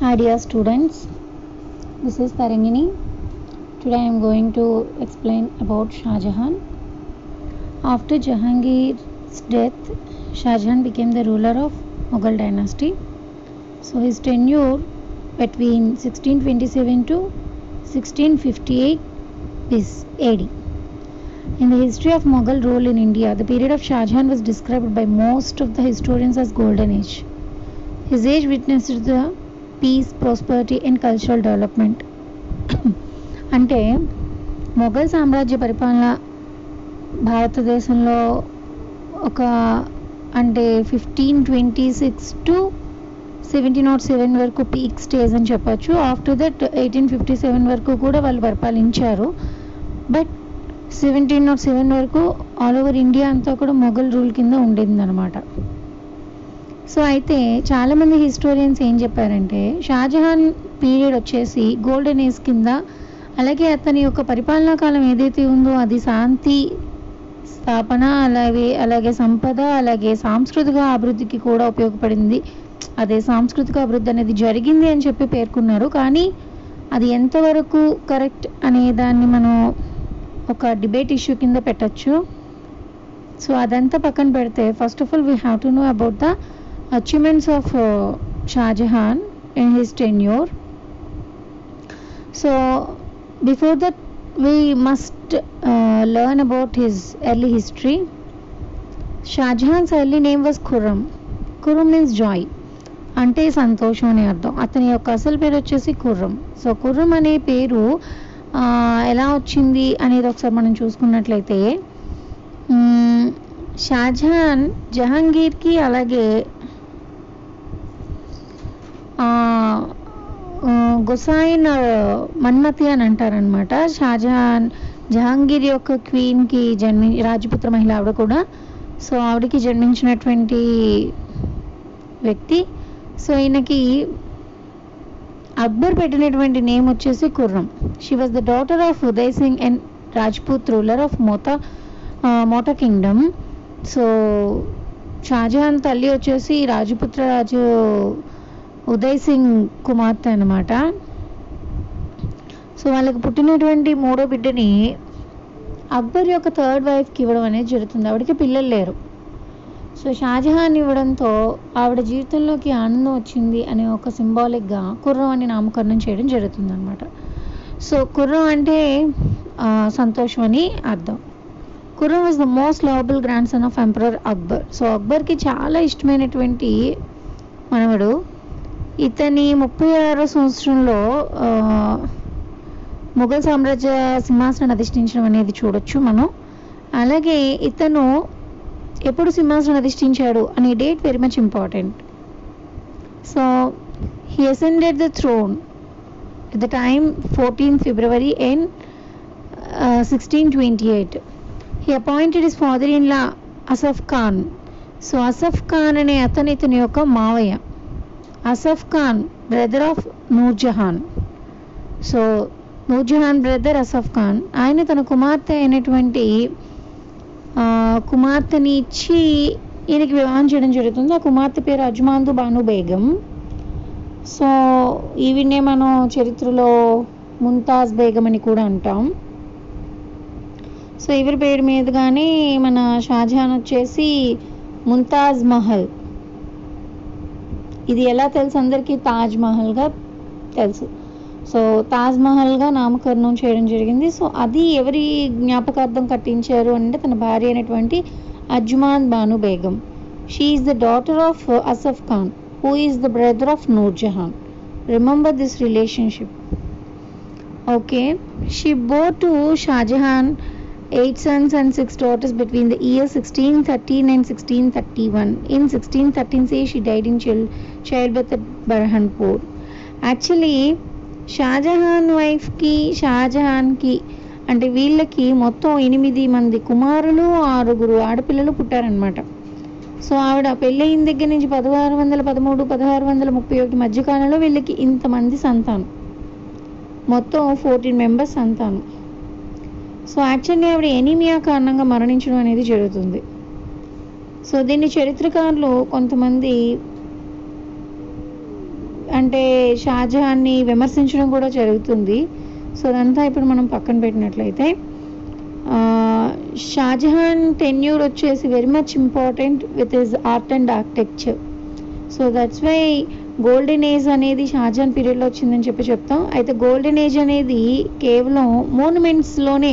Hi dear students, this is Tarangini. Today I am going to explain about Shah Jahan. After Jahangir's death, Shah Jahan became the ruler of Mughal dynasty. So his tenure between 1627 to 1658 is AD. In the history of Mughal rule in India, the period of Shah Jahan was described by most of the historians as golden age. His age witnessed the peace prosperity and cultural development అంటే మొఘల్ సామ్రాజ్య పరిపాలన భారతదేశంలో ఒక అంటే fifteen twenty six to seventeen nought seven వరకు peak stage అని చెప్పచ్చు. After that eighteen fifty seven వరకు కూడా వాళ్ళు పరిపాలించారు. బట్ సెవెంటీన్ నాట్ సెవెన్ వరకు ఆల్ ఓవర్ ఇండియా అంతా కూడా మొఘల్ రూల్ కింద ఉండేది అనమాట సో అయితే చాలామంది హిస్టోరియన్స్ ఏం చెప్పారంటే షాజహాన్ పీరియడ్ వచ్చేసి గోల్డెన్ ఏజ్ కింద అలాగే అతని యొక్క పరిపాలనా కాలం ఏదైతే ఉందో అది శాంతి స్థాపన అలాగే అలాగే సంపద అలాగే సాంస్కృతిక అభివృద్ధికి కూడా ఉపయోగపడింది. అదే సాంస్కృతిక అభివృద్ధి అనేది జరిగింది అని చెప్పి పేర్కొన్నారు. కానీ అది ఎంతవరకు కరెక్ట్ అనే దాన్ని మనం ఒక డిబేట్ ఇష్యూ కింద పెట్టచ్చు. సో అదంతా పక్కన పెడితే first of all we have to know about the achievements of uh, Shah Jahan in his tenure. So, before that, we must uh, learn about his early history. Shah Jahan's early name was Khurram. Khurram means joy. అంటే సంతోషం అనే అర్థం అతని యొక్క అసలు పేరు వచ్చేసి Khurram so Khurram అనే పేరు ఎలా వచ్చింది అనేది ఒకసారి మనం చూసుకున్నట్లయితే షాజహాన్ జహాంగీర్కి అలాగే గుసాయిన్ మన్మతి అని అంటారనమాట షాజహాన్ జహాంగీర్ యొక్క క్వీన్కి జన్మి రాజపుత్ర మహిళ ఆవిడ కూడా. సో ఆవిడకి జన్మించినటువంటి వ్యక్తి. సో ఈయనకి అక్బర్ పెట్టినటువంటి నేమ్ వచ్చేసి Khurram. She was the daughter of Uday Singh and Rajput ruler of Mota Mota kingdom so Shah Jahan తల్లి వచ్చేసి రాజపుత్ర రాజు ఉదయ్ సింగ్ కుమార్తె అనమాట సో వాళ్ళకి పుట్టినటువంటి మూడో బిడ్డని అక్బర్ యొక్క థర్డ్ వైఫ్కి ఇవ్వడం అనేది జరుగుతుంది. ఆవిడకి పిల్లలు లేరు. సో షాజహాన్ ఇవ్వడంతో ఆవిడ జీవితంలోకి ఆనందం వచ్చింది అనే ఒక సింబాలిక్గా కుర్రం అని నామకరణం చేయడం జరుగుతుంది అనమాట సో కుర్రం అంటే సంతోషం అని అర్థం. Khurram is the most lovable grandson of emperor Akbar so అక్బర్కి చాలా ఇష్టమైనటువంటి మనవడు ఇతని ముప్పై ఆరో సంవత్సరంలో మొఘల్ సామ్రాజ్య సింహాసనాన్ని అధిష్ఠించడం అనేది చూడొచ్చు మనం. అలాగే ఇతను ఎప్పుడు సింహాసనం అధిష్ఠించాడు అనే date very much important. So he ascended the throne at the time fourteen February and sixteen twenty eight. He appointed his father in law Asaf Khan. So Asaf Khan అనే అతను ఇతని యొక్క మావయ్య. Asaf Khan brother of Nurjahan so Nurjahan brother Asaf Khan ఆయన తన కుమార్తె అయినటువంటి కుమార్తెని ఇచ్చి ఈయనకి వివాహం చేయడం జరుగుతుంది. ఆ కుమార్తె పేరు అజ్మాందు బాను బేగం. సో ఈవినే మనం చరిత్రలో ముంతాజ్ బేగం అని కూడా అంటాం. సో ఎవరి పేరు మీదుగానే మన షాజహాన్ వచ్చేసి ముంతాజ్ మహల్. ఇది ఎలా తెలుసు? అందరికీ తాజ్ మహల్గా తెలుసు. సో తాజ్ మహల్గా నామకరణం చేయడం జరిగింది. సో అది ఎవరి జ్ఞాపకార్థం కట్టించారు అంటే తన భార్య అయినటువంటి Arjumand Banu Begum. She is the daughter of Asaf Khan who is the brother of Nurjahan remember this relationship okay she bore to Shahjahan eight sons and six daughters between the years 1613 and 1631. In 1613, say she died in child, childbirth at Burhanpur actually Shahjahan వైఫ్కి షాజహాన్కి అంటే వీళ్ళకి మొత్తం ఎనిమిది మంది కుమారులు ఆరుగురు ఆడపిల్లలు పుట్టారనమాట సో ఆవిడ పెళ్ళయిన దగ్గర నుంచి పదహారు వందల పదమూడు పదహారు వందల ముప్పై ఒకటి మధ్యకాలంలో వీళ్ళకి ఇంతమంది సంతానం. మొత్తం ఫోర్టీన్ మెంబర్స్ సంతానం. సో యాక్చువల్లీ ఆవిడ ఎనీమియా కారణంగా మరణించడం అనేది జరుగుతుంది. సో దీన్ని చరిత్రకారులు కొంతమంది అంటే షాజహాన్ని విమర్శించడం కూడా జరుగుతుంది. సో అదంతా ఇప్పుడు మనం పక్కన పెట్టినట్లయితే షాజహాన్ టెన్యూర్ వచ్చేసి very much important with his art and architecture so that's why golden age అనేది షాజహాన్ పీరియడ్లో వచ్చిందని చెప్పి చెప్తాం. అయితే గోల్డెన్ ఏజ్ అనేది కేవలం మోనుమెంట్స్లోనే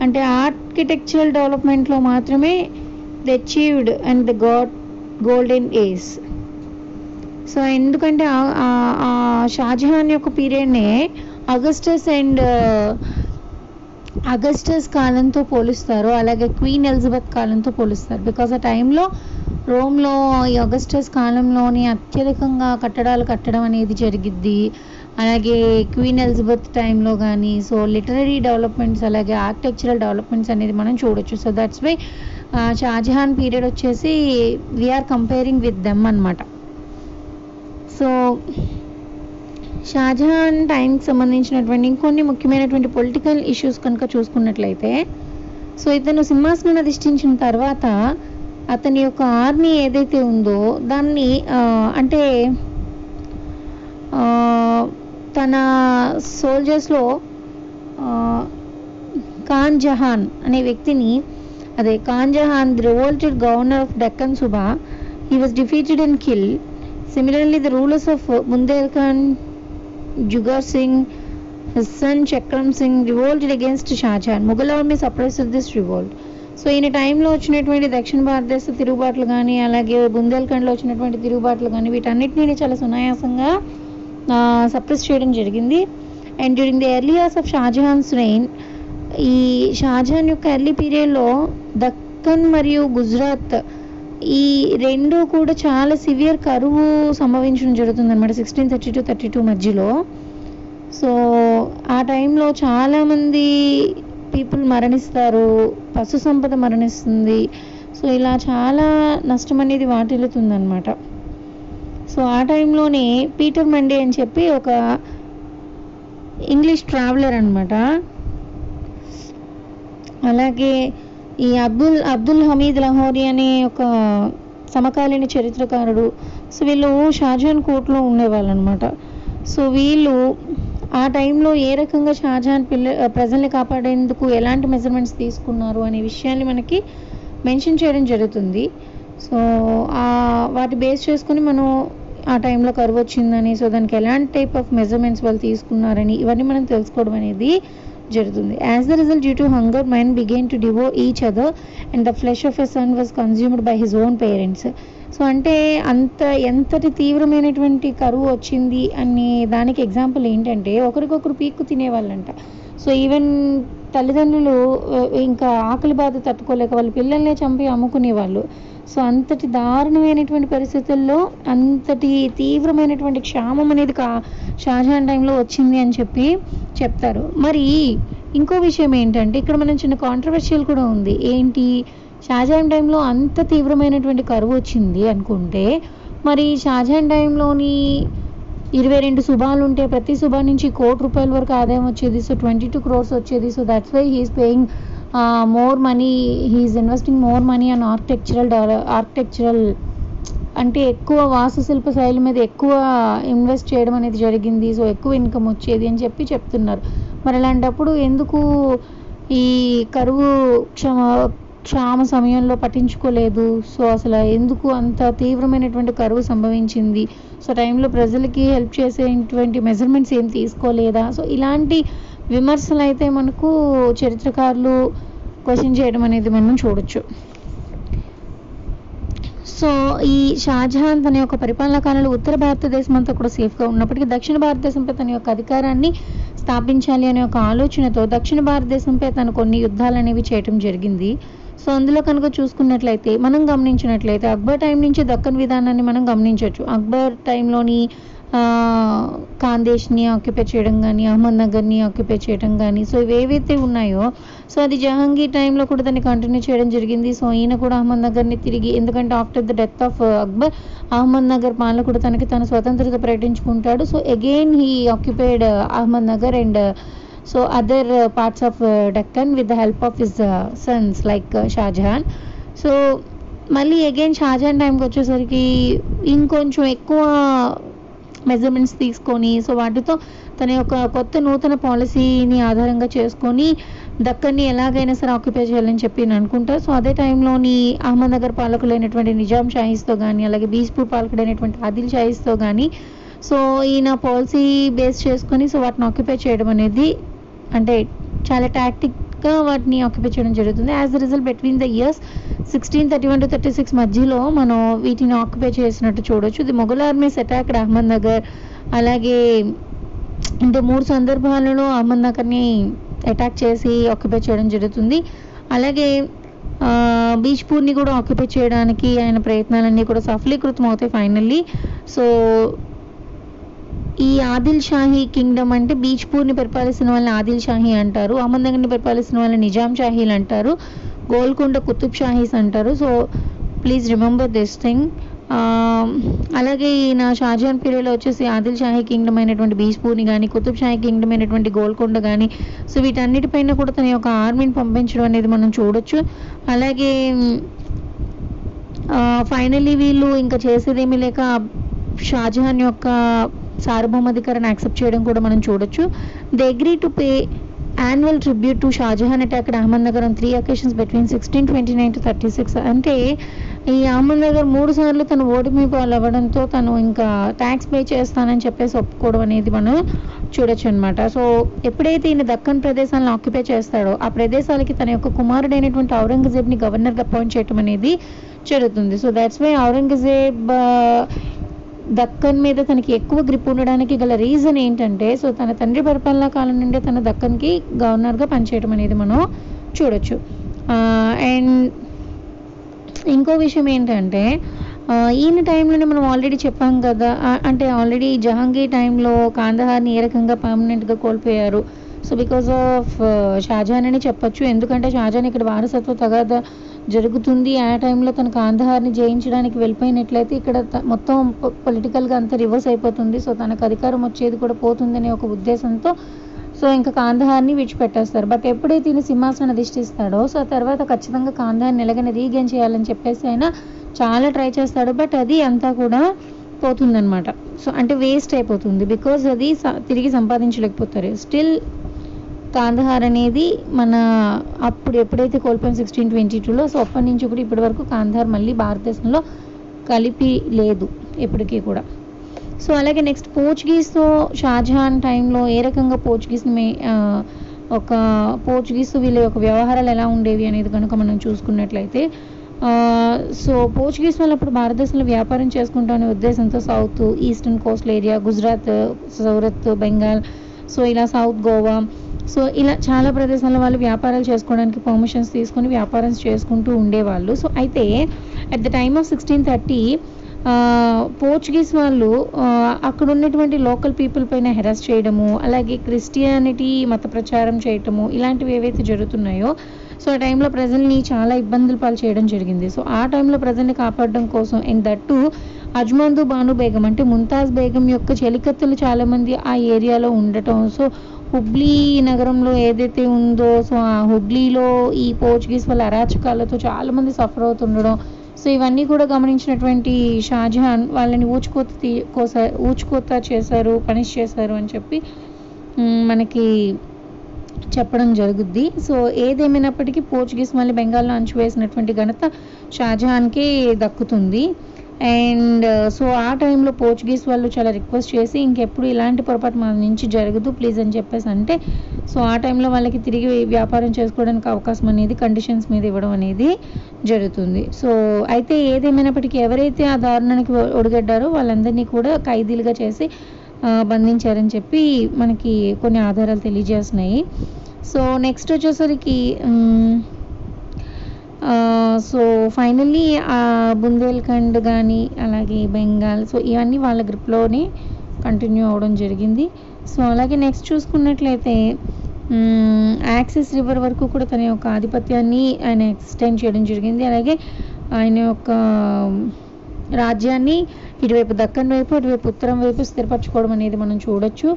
అంటే ఆర్కిటెక్చరల్ డెవలప్మెంట్లో మాత్రమే the achieved and the god golden age so ఎందుకంటే ఆ- షాజహాన్ యొక్క పీరియడ్నే అగస్టస్ అండ్ అగస్టస్ కాలంతో పోలుస్తారు. అలాగే క్వీన్ ఎలిజబెత్ కాలంతో పోలుస్తారు. బికాస్ ఆ టైంలో రోమ్లో ఈ అగస్టస్ కాలంలోని అత్యధికంగా కట్టడాలు కట్టడం అనేది జరిగిద్ది. అలాగే క్వీన్ ఎలిజబెత్ టైంలో కానీ సో లిటరరీ డెవలప్మెంట్స్ అలాగే ఆర్కిటెక్చరల్ డెవలప్మెంట్స్ అనేది మనం చూడొచ్చు. So that's why Shahjahan period వచ్చేసి we are comparing with them అనమాట సో షాజహాన్ టైంకి సంబంధించినటువంటి ఇంకొన్ని ముఖ్యమైనటువంటి పొలిటికల్ ఇష్యూస్ కనుక చూసుకున్నట్లయితే సో ఇతను సింహాసనం అధిష్ఠించిన తర్వాత అతని యొక్క ఆర్మీ ఏదైతే ఉందో దాన్ని అంటే తన సోల్జర్స్లో ఖాన్ జహాన్ అనే వ్యక్తిని అదే Khan Jahan the revolted governor of Deccan subah he was defeated and kill similarly the rulers of ముందేల్ Jugar Singh, his son Chakram Singh revolted against Shahjahan. Mughal army suppressed this revolt. So ఈయన టైంలో వచ్చినటువంటి దక్షిణ భారతదేశ తిరుగుబాట్లు కానీ అలాగే బుందేల్ఖండ్లో వచ్చినటువంటి తిరుగుబాట్లు కానీ వీటన్నిటిని చాలా సునాయాసంగా సప్రెస్ చేయడం జరిగింది and during the early years of Shah Jahan's reign ఈ షాజహాన్ యొక్క ఎర్లీ పీరియడ్లో దక్కన్ మరియు గుజరాత్ ఈ రెండు కూడా చాలా సివియర్ కరువు సంభవించడం జరుగుతుంది అనమాట sixteen thirty to thirty two మధ్యలో. సో ఆ టైంలో చాలామంది పీపుల్ మరణిస్తారు పశు సంపద మరణిస్తుంది. సో ఇలా చాలా నష్టం అనేది వాటిల్లుతుందనమాట సో ఆ టైంలోనే పీటర్ మండే అని చెప్పి ఒక ఇంగ్లీష్ ట్రావెలర్ అనమాట అలాగే ఈ అబ్దుల్ అబ్దుల్ హమీద్ లహోరీ అనే ఒక సమకాలీన చరిత్రకారుడు సో వీళ్ళు షాజహాన్ కోర్టులో ఉండేవాళ్ళు అనమాట సో వీళ్ళు ఆ టైంలో ఏ రకంగా షాజహాన్ పిల్ల ప్రజల్ని కాపాడేందుకు ఎలాంటి మెజర్మెంట్స్ తీసుకున్నారు అనే విషయాన్ని మనకి మెన్షన్ చేయడం జరుగుతుంది. సో ఆ వాటి బేస్ చేసుకుని మనం ఆ టైంలో కరువు వచ్చిందని సో దానికి ఎలాంటి టైప్ ఆఫ్ మెజర్మెంట్స్ వాళ్ళు తీసుకున్నారని ఇవన్నీ మనం తెలుసుకోవడం అనేది జరుగుతుంది. As the result due to hunger men began to devour each other and the flesh of a son was consumed by his own parents so అంటే అంత ఎంతటి తీవ్రమైనటువంటి కరువు వచ్చింది అనే దానికి ఎగ్జాంపుల్ ఏంటంటే ఒకరికొకరు పీక్కు తినేవాళ్ళంట. సో ఈవెన్ తల్లిదండ్రులు ఇంకా ఆకలి బాధ తట్టుకోలేక వాళ్ళు పిల్లల్నే చంపి అమ్ముకునేవాళ్ళు. సో అంతటి దారుణమైనటువంటి పరిస్థితుల్లో అంతటి తీవ్రమైనటువంటి క్షామం అనేది కా షాజహాన్ టైంలో వచ్చింది అని చెప్పి చెప్తారు. మరి ఇంకో విషయం ఏంటంటే ఇక్కడ మనం చిన్న కాంట్రవర్షియల్ కూడా ఉంది. ఏంటి? షాజహాన్ టైంలో అంత తీవ్రమైనటువంటి కరువు వచ్చింది అనుకుంటే మరి షాజహాన్ టైంలోని ఇరవై రెండు శుభాలు ఉంటే ప్రతి శుభా నుంచి కోటి రూపాయల వరకు ఆదాయం వచ్చేది సో ట్వంటీ టూ క్రోర్స్ వచ్చేది so that's why he's paying more money he's investing more money and architectural architectural అంటే ఎక్కువ వాస్తుశిల్ప శైలి మీద ఎక్కువ ఇన్వెస్ట్ చేయడం అనేది జరిగింది. సో ఎక్కువ ఇన్కమ్ వచ్చేది అని చెప్పి చెప్తున్నారు. మరి అలాంటప్పుడు ఎందుకు ఈ కరువు క్షమ క్షామ సమయంలో పట్టించుకోలేదు? సో అసలు ఎందుకు అంత తీవ్రమైనటువంటి కరువు సంభవించింది? సో టైంలో ప్రజలకి హెల్ప్ చేసేటువంటి మెజర్మెంట్స్ ఏం తీసుకోలేదా? సో ఇలాంటి విమర్శలు అయితే మనకు చరిత్రకారులు క్వశ్చన్ చేయడం అనేది మనం చూడొచ్చు. సో ఈ షాజహాన్ తన యొక్క పరిపాలనా కాలంలో ఉత్తర భారతదేశం అంతా కూడా సేఫ్గా ఉన్నప్పటికీ దక్షిణ భారతదేశంపై తన యొక్క అధికారాన్ని స్థాపించాలి అనే ఒక ఆలోచనతో దక్షిణ భారతదేశంపై తను కొన్ని యుద్ధాలు అనేవి చేయటం జరిగింది. సో అందులో కనుక చూసుకున్నట్లయితే మనం గమనించినట్లయితే అక్బర్ టైం నుంచి దక్కన్ విధానాన్ని మనం గమనించవచ్చు. అక్బర్ టైంలోని ఖాందేశ్ని ఆక్యుపై చేయడం కానీ అహ్మద్నగర్ని ఆక్యుపై చేయడం కానీ సో ఇవి ఏవైతే ఉన్నాయో సో అది జహాంగీర్ టైంలో కూడా దాన్ని కంటిన్యూ చేయడం జరిగింది. సో ఈయన కూడా అహ్మద్నగర్ని తిరిగి ఎందుకంటే after the death of Akbar Ahmadnagar పాలకుడు తనకి తన స్వతంత్రత ప్రకటించుకుంటాడు. So again he occupied Ahmadnagar and so other parts of Deccan with the help of his sons like Shah Jahan so మళ్ళీ అగైన్ షాజహాన్ టైంకి వచ్చేసరికి ఇంకొంచెం ఎక్కువ మెజర్మెంట్స్ తీసుకొని సో వాటితో తన యొక్క కొత్త నూతన పాలసీని ఆధారంగా చేసుకొని దక్కన్ని ఎలాగైనా సరే ఆక్యుపై చేయాలని చెప్పి నేను అనుకుంటా. సో అదే టైంలోని అహ్మద్నగర్ పాలకులైనటువంటి నిజాం షాహీస్తో కానీ అలాగే బీజ్పూర్ పాలకుడైనటువంటి ఆదిల్ షాహీస్తో కానీ సో ఈయన పాలసీ బేస్ చేసుకొని సో వాటిని ఆక్యుపై చేయడం అనేది అంటే చాలా టాక్టిక్గా వాటిని ఆక్యుపై చేయడం జరుగుతుంది. As the result between the years sixteen thirty one to thirty six మధ్యలో మనం వీటిని ఆక్యుపై చేసినట్టు చూడొచ్చు. ఇది Mughal armies attack Ahmadnagar అలాగే ఇంకా మూడు సందర్భాలలో అహ్మద్ నగర్ని అటాక్ చేసి ఆక్యుపై చేయడం జరుగుతుంది. అలాగే బీచ్పూర్ని కూడా ఆక్యుపై చేయడానికి ఆయన ప్రయత్నాలన్నీ కూడా సఫలీకృతం అవుతాయి ఫైనల్లీ సో ఈ ఆదిల్ షాహీ కింగ్డమ్ అంటే బీచ్పూర్ని పరిపాలిస్తున్న వాళ్ళని ఆదిల్ షాహీ అంటారు అహ్మద్నగర్ని పరిపాలిస్తున్న వాళ్ళని నిజాం షాహీలు అంటారు. గోల్కొండ కుతుబ్ షాహీస్ అంటారు. So please remember this thing అలాగే ఈయన షాజహాన్ పీరియడ్లో వచ్చేసి ఆదిల్ షాహీ కింగ్డమ్ అయినటువంటి బీజ్పూర్ని కానీ కుతుబ్ షాహీ కింగ్డమ్ అయినటువంటి గోల్కొండ కానీ సో వీటన్నిటిపైన కూడా తన యొక్క ఆర్మీని పంపించడం అనేది మనం చూడొచ్చు. అలాగే ఫైనలీ వీళ్ళు ఇంకా చేసేదేమీ లేక షాజహాన్ యొక్క సార్వభౌమాధికారాన్ని యాక్సెప్ట్ చేయడం కూడా మనం చూడొచ్చు. They agree to pay annual tribute to Shah Jahan attack Ahmadnagar three occasions between sixteen twenty nine to thirty six అంటే ఈ అహ్మద్నగర్ మూడు సార్లు తను ఓటమి పాలవ్వడంతో తను ఇంకా ట్యాక్స్ పే చేస్తానని చెప్పేసి ఒప్పుకోవడం అనేది మనం చూడొచ్చు అనమాట సో ఎప్పుడైతే ఈయన దక్కన్ ప్రదేశాలను ఆక్యుపై చేస్తాడో ఆ ప్రదేశాలకి తన యొక్క కుమారుడైనటువంటి ఔరంగజేబ్ని గవర్నర్గా అపాయింట్ చేయటం అనేది జరుగుతుంది. So that's why Aurangzeb Deccan మీద తనకి ఎక్కువ గ్రిప్ ఉండడానికి గల రీజన్ ఏంటంటే సో తన తండ్రి పరిపాలనా కాలం నుండి తన దక్కన్కి గవర్నర్గా పనిచేయడం అనేది మనం చూడొచ్చు. అండ్ ఇంకో విషయం ఏంటంటే ఈయన టైంలోనే మనం ఆల్రెడీ చెప్పాం కదా అంటే ఆల్రెడీ జహాంగీర్ టైంలో కాందహార్ని ఏ రకంగా పర్మనెంట్గా కోల్పోయారు. సో బికాస్ ఆఫ్ షాజహాన్ అని చెప్పొచ్చు. ఎందుకంటే షాజహాన్ ఇక్కడ వారసత్వ తగాద జరుగుతుంది. ఆ టైంలో తన కాందహార్ని జయించడానికి వెళ్ళిపోయినట్లయితే ఇక్కడ మొత్తం పొలిటికల్గా అంతా రివర్స్ అయిపోతుంది. సో తనకు అధికారం వచ్చేది కూడా పోతుందనే ఒక ఉద్దేశంతో సో ఇంకా కాందహార్ని విడిచిపెట్టేస్తారు. బట్ ఎప్పుడైతే ఈయన సింహాసనం అధిష్ఠిస్తాడో సో తర్వాత ఖచ్చితంగా కాందహార్ని ఎలాగైనా రీగెయిన్ చేయాలని చెప్పేసి ఆయన చాలా ట్రై చేస్తాడు. బట్ అది అంతా కూడా పోతుందన్నమాట. సో అంటే వేస్ట్ అయిపోతుంది. బికాజ్ అది తిరిగి సంపాదించలేకపోతారు. స్టిల్ కాందహార్ అనేది మన అప్పుడు ఎప్పుడైతే కోల్పోయిన సిక్స్టీన్ ట్వంటీ టూలో సో అప్పటి నుంచి కూడా ఇప్పటి వరకు కాందహార్ మళ్ళీ భారతదేశంలో కలిపి లేదు ఎప్పటికీ కూడా. సో అలాగే నెక్స్ట్ పోర్చుగీస్తో షాజహాన్ టైంలో ఏ రకంగా పోర్చుగీస్ని మే ఒక పోర్చుగీస్ వీళ్ళ యొక్క వ్యవహారాలు ఎలా ఉండేవి అనేది కనుక మనం చూసుకున్నట్లయితే సో పోర్చుగీస్ వాళ్ళు అప్పుడు భారతదేశంలో వ్యాపారం చేసుకుంటామనే ఉద్దేశంతో south eastern coastal area Gujarat Surat Bengal so ఇలా సౌత్ గోవా సో ఇలా చాలా ప్రదేశాల్లో వాళ్ళు వ్యాపారాలు చేసుకోవడానికి పర్మిషన్స్ తీసుకొని వ్యాపారం చేసుకుంటూ ఉండేవాళ్ళు. సో అయితే at the time of sixteen thirty Portuguese వాళ్ళు అక్కడ ఉన్నటువంటి లోకల్ పీపుల్ పైన హెరాస్ చేయడము అలాగే క్రిస్టియానిటీ మత ప్రచారం చేయటము ఇలాంటివి ఏవైతే జరుగుతున్నాయో సో ఆ టైంలో ప్రజల్ని చాలా ఇబ్బందులు పాలు చేయడం జరిగింది. సో ఆ టైంలో ప్రజల్ని కాపాడడం కోసం అండ్ దట్టు అజ్మందు బాను బేగం అంటే ముంతాజ్ బేగం యొక్క చెలికత్తులు చాలామంది ఆ ఏరియాలో ఉండటం. సో హుబ్లీ నగరంలో ఏదైతే ఉందో సో ఆ హుగ్లీలో ఈ పోర్చుగీస్ వాళ్ళ అరాచకాలతో చాలామంది సఫర్ అవుతుండడం. సో ఇవన్నీ కూడా గమనించినటువంటి షాజహాన్ వాళ్ళని ఊచుకోత తీ కోసారు ఊచుకోత చేశారు పనిష్ చేశారు అని చెప్పి మనకి చెప్పడం జరుగుద్ది. సో ఏదేమైనప్పటికీ పోర్చుగీస్ మళ్ళీ బెంగాల్లో అంచువేసినటువంటి ఘనత షాజహాన్కి దక్కుతుంది. అండ్ సో uh, ఆ టైంలో పోర్చుగీస్ వాళ్ళు చాలా రిక్వెస్ట్ చేసి ఇంకెప్పుడు ఇలాంటి పొరపాటు మన నుంచి జరగదు ప్లీజ్ అని చెప్పేసి అంటే సో ఆ టైంలో వాళ్ళకి తిరిగి వ్యాపారం చేసుకోవడానికి అవకాశం అనేది కండిషన్స్ మీద ఇవ్వడం అనేది జరుగుతుంది. సో అయితే ఏదేమైనప్పటికీ ఎవరైతే ఆ దారుణానికి ఒడిగడ్డారో వాళ్ళందరినీ కూడా ఖైదీలుగా చేసి బంధించారని చెప్పి మనకి కొన్ని ఆధారాలు తెలియజేస్తున్నాయి. సో నెక్స్ట్ వచ్చేసరికి సో ఫైనల్లీ బుందేల్ఖండ్ కానీ అలాగే బెంగాల్ సో ఇవన్నీ వాళ్ళ గ్రిప్లోనే కంటిన్యూ అవ్వడం జరిగింది. సో అలాగే నెక్స్ట్ చూసుకున్నట్లయితే యాక్సిస్ రివర్ వరకు కూడా తన యొక్క ఆధిపత్యాన్ని ఆయన ఎక్స్టెండ్ చేయడం జరిగింది. అలాగే ఆయన యొక్క రాజ్యాన్ని ఇటువైపు దక్కన్ వైపు ఇటువైపు ఉత్తరం వైపు స్థిరపరచుకోవడం అనేది మనం చూడొచ్చు.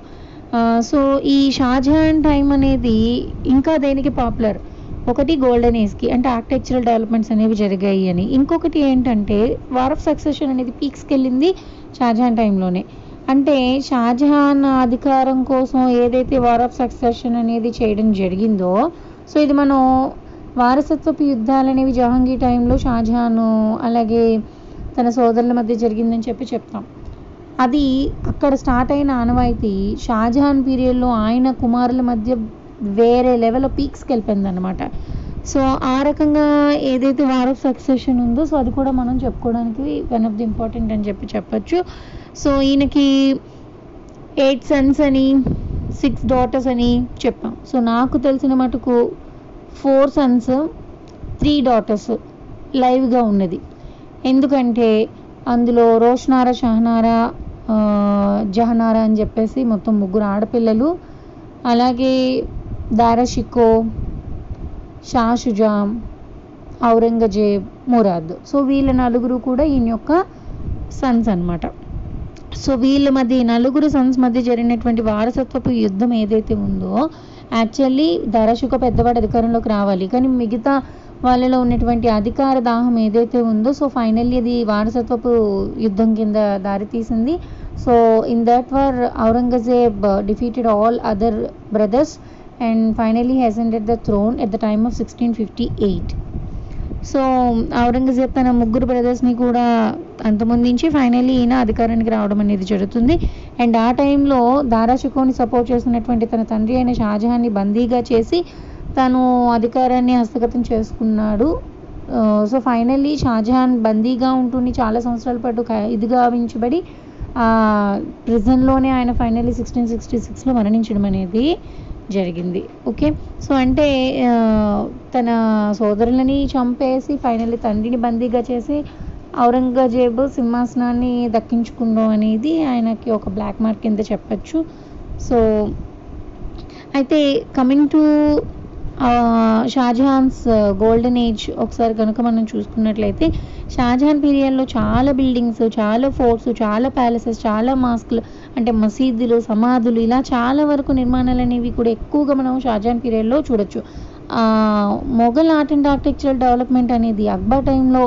సో ఈ షాజహాన్ టైం అనేది ఇంకా దేనికి పాపులర్? ఒకటి గోల్డెన్ ఏజ్కి అంటే ఆర్కిటెక్చరల్ డెవలప్మెంట్స్ అనేవి జరిగాయి అని. ఇంకొకటి ఏంటంటే వార్ ఆఫ్ సక్సెషన్ అనేది పీక్స్కి వెళ్ళింది షాజహాన్ టైంలోనే అంటే షాజహాన్ అధికారం కోసం ఏదైతే వార్ ఆఫ్ సక్సెషన్ అనేది చేయడం జరిగిందో సో ఇది మనం వారసత్వపు యుద్ధాలు అనేవి జహాంగీర్ టైంలో షాజహాన్ అలాగే తన సోదరుల మధ్య జరిగిందని చెప్పి చెప్తాం. అది అక్కడ స్టార్ట్ అయిన ఆనవాయితీ షాజహాన్ పీరియడ్లో ఆయన కుమారుల మధ్య వేరే లెవెల్ పీక్స్కి వెళ్ళిపోయింది అనమాట సో ఆ రకంగా ఏదైతే వార్ ఆఫ్ సక్సెషన్ ఉందో సో అది కూడా మనం చెప్పుకోవడానికి వన్ ఆఫ్ ది ఇంపార్టెంట్ అని చెప్పి చెప్పచ్చు. సో ఈయనకి ఎయిట్ సన్స్ అని సిక్స్ డాటర్స్ అని చెప్పాం. సో నాకు తెలిసిన మటుకు ఫోర్ సన్స్ త్రీ డాటర్స్ లైవ్గా ఉన్నది. ఎందుకంటే అందులో రోషనారా షహనారా జహనారా అని చెప్పేసి మొత్తం ముగ్గురు ఆడపిల్లలు. అలాగే దారషికో షా షుజాం ఔరంగజేబ్ మురాద్ సో వీళ్ళ నలుగురు కూడా ఈయన యొక్క సన్స్ అన్నమాట సో వీళ్ళ మధ్య ఈ నలుగురు సన్స్ మధ్య జరిగినటువంటి వారసత్వపు యుద్ధం ఏదైతే ఉందో యాక్చువల్లీ ధరశుక పెద్దవాడు అధికారంలోకి రావాలి కానీ మిగతా వాళ్ళలో ఉన్నటువంటి అధికార దాహం ఏదైతే ఉందో సో ఫైనల్లీ అది వారసత్వపు యుద్ధం కింద దారితీసింది so in that war Aurangzeb defeated all other brothers and finally ascended the throne at the time of sixteen fifty eight so Aurangzeb తన ముగ్గురు బ్రదర్స్ని కూడా అంతమొందించి ఫైనలీ ఈయన అధికారానికి రావడం అనేది జరుగుతుంది. అండ్ ఆ టైంలో దారాషికోని సపోర్ట్ చేస్తున్నటువంటి తన తండ్రి అయిన షాజహాన్ని బందీగా చేసి తను అధికారాన్ని హస్తగతం చేసుకున్నాడు. సో ఫైనల్లీ షాజహాన్ బందీగా ఉంటుంది చాలా సంవత్సరాల పాటు క- ఇదిగా ఉంచబడి ప్రిజన్లోనే ఆయన ఫైనల్లీ సిక్స్టీన్ సిక్స్టీ సిక్స్లో మరణించడం అనేది జరిగింది. ఓకే సో అంటే తన సోదరులని చంపేసి ఫైనల్లీ తండ్రిని బందీగా చేసి ఔరంగజేబ్ సింహాసనాన్ని దక్కించుకుందాం అనేది ఆయనకి ఒక బ్లాక్ మార్క్ కింద చెప్పచ్చు. సో అయితే coming to Shah Jahan's golden age ఒకసారి కనుక మనం చూసుకున్నట్లయితే షాజహాన్ పీరియడ్లో చాలా బిల్డింగ్స్ చాలా ఫోర్ట్స్ చాలా ప్యాలెసెస్ చాలా మాస్క్లు అంటే మసీదులు సమాధులు ఇలా చాలా వరకు నిర్మాణాలు అనేవి కూడా ఎక్కువగా మనం షాజహాన్ పీరియడ్లో చూడొచ్చు. Mughal art and architectural development అనేది అక్బర్ టైంలో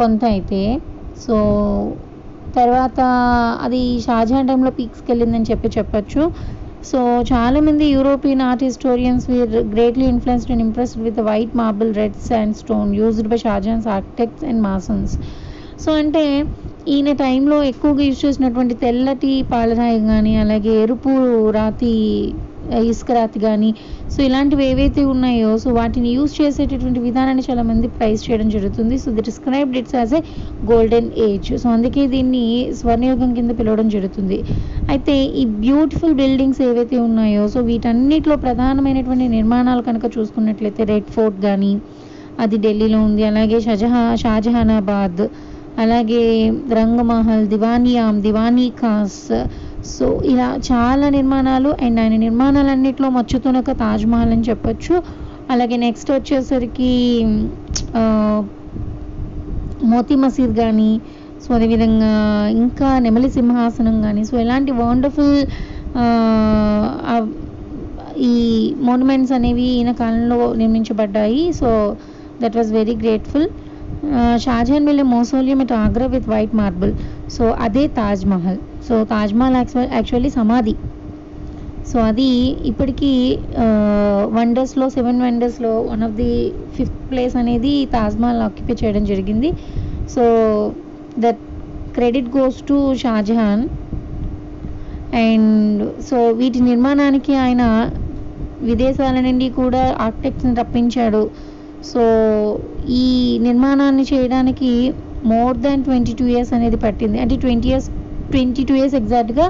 కొంత అయితే సో తర్వాత అది షాజహాన్ టైంలో పీక్స్కి వెళ్ళిందని చెప్పి చెప్పొచ్చు. సో చాలామంది European art historians were greatly influenced and impressed with white marble red sandstone used by Shah Jahan's architects and masons so అంటే ఈయన టైంలో ఎక్కువగా యూజ్ చేసినటువంటి తెల్లటి పాలరాయి కానీ అలాగే ఎరుపు రాతి ఇసుక రాతి కానీ సో ఇలాంటివి ఏవైతే ఉన్నాయో సో వాటిని యూజ్ చేసేటటువంటి విధానాన్ని చాలా మంది ప్రైస్ చేయడం జరుగుతుంది. So they described its as a golden age. So అందుకే దీన్ని స్వర్ణయుగం కింద పిలవడం జరుగుతుంది. అయితే ఈ బ్యూటిఫుల్ బిల్డింగ్స్ ఏవైతే ఉన్నాయో సో వీటన్నిటిలో ప్రధానమైనటువంటి నిర్మాణాలు కనుక చూసుకున్నట్లయితే రెడ్ ఫోర్ట్ కానీ అది ఢిల్లీలో ఉంది. అలాగే షజహా షాజహానాబాద్ అలాగే రంగమహల్ దివానియామ్ దివానీ ఖాస్ సో ఇలా చాలా నిర్మాణాలు అండ్ ఆయన నిర్మాణాలన్నింటిలో మచ్చుతునక తాజ్మహల్ అని చెప్పొచ్చు. అలాగే నెక్స్ట్ వచ్చేసరికి మోతీ మసీద్ కానీ సో అదేవిధంగా ఇంకా నెమలి సింహాసనం కానీ సో ఇలాంటి వండర్ఫుల్ ఈ మోనుమెంట్స్ అనేవి ఈయన కాలంలో నిర్మించబడ్డాయి. So that was very grateful Shah Jahan వెళ్ళే mausoleum it Agra with white marble so అదే తాజ్ మహల్. సో తాజ్ మహల్ యాక్చువల్లీ సమాధి. సో అది ఇప్పటికీ వండర్స్లో seven వండర్స్లో one of the fifth place అనేది తాజ్మహల్ ఆక్యుపై చేయడం జరిగింది. So that credit goes to Shah Jahan. And so వీటి నిర్మాణానికి ఆయన విదేశాల నుండి కూడా ఆర్కిటెక్ట్స్ని రప్పించాడు. సో ఈ నిర్మాణాన్ని చేయడానికి more than twenty two years అనేది పట్టింది. అంటే twenty years twenty two years ఎగ్జాక్ట్గా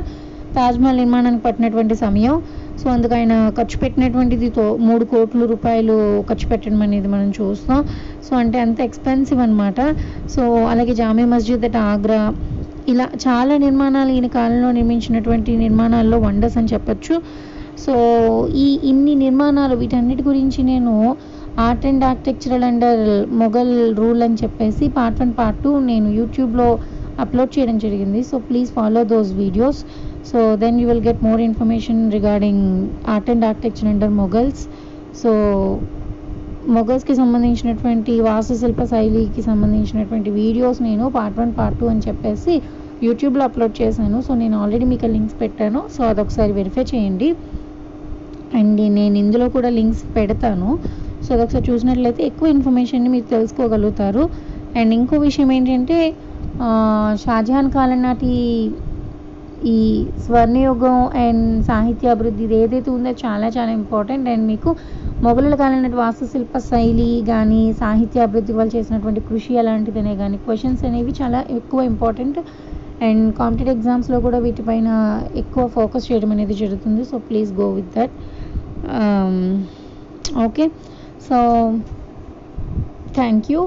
తాజ్మహల్ నిర్మాణానికి పట్టినటువంటి సమయం. సో అందుకు ఆయన ఖర్చు పెట్టినటువంటిది తో మూడు కోట్ల రూపాయలు ఖర్చు పెట్టడం అనేది మనం చూస్తాం సో అంటే అంత ఎక్స్పెన్సివ్ అనమాట సో అలాగే జామీ మస్జిద్ అట్ ఆగ్రా ఇలా చాలా నిర్మాణాలు ఈయన కాలంలో నిర్మించినటువంటి నిర్మాణాల్లో వండర్స్ అని చెప్పచ్చు. సో ఈ ఇన్ని నిర్మాణాలు వీటన్నిటి గురించి నేను art and architectural under Mughal rule అని చెప్పేసి పార్ట్ వన్ పార్ట్ టూ నేను యూట్యూబ్లో అప్లోడ్ చేయడం జరిగింది. So please follow those videos so then you will get more information regarding art and architecture under Mughals. So మొఘల్స్కి సంబంధించినటువంటి వాస్తుశిల్ప శైలికి సంబంధించినటువంటి వీడియోస్ నేను పార్ట్ వన్ పార్ట్ టూ అని చెప్పేసి యూట్యూబ్లో అప్లోడ్ చేశాను. సో నేను ఆల్రెడీ మీకు లింక్స్ పెట్టాను. సో అదొకసారి వెరిఫై చేయండి. అండ్ నేను ఇందులో కూడా లింక్స్ పెడతాను. సో అదొకసారి చూసినట్లయితే ఎక్కువ ఇన్ఫర్మేషన్ని మీరు తెలుసుకోగలుగుతారు. అండ్ ఇంకో విషయం ఏంటంటే షాజహాన్ కాలం నాటి ఈ స్వర్ణయుగం అండ్ సాహిత్య అభివృద్ధి ఇది ఏదైతే ఉందో చాలా చాలా ఇంపార్టెంట్ అండ్ మీకు మొఘలుల కాలం నాటి వాస్తుశిల్ప శైలి కానీ సాహిత్య అభివృద్ధి వాళ్ళు చేసినటువంటి కృషి అలాంటిదనే కానీ క్వశ్చన్స్ అనేవి చాలా ఎక్కువ ఇంపార్టెంట్ అండ్ కాంపిటేటివ్ ఎగ్జామ్స్లో కూడా వీటిపైన ఎక్కువ ఫోకస్ చేయడం అనేది జరుగుతుంది. So please go with that okay so thank you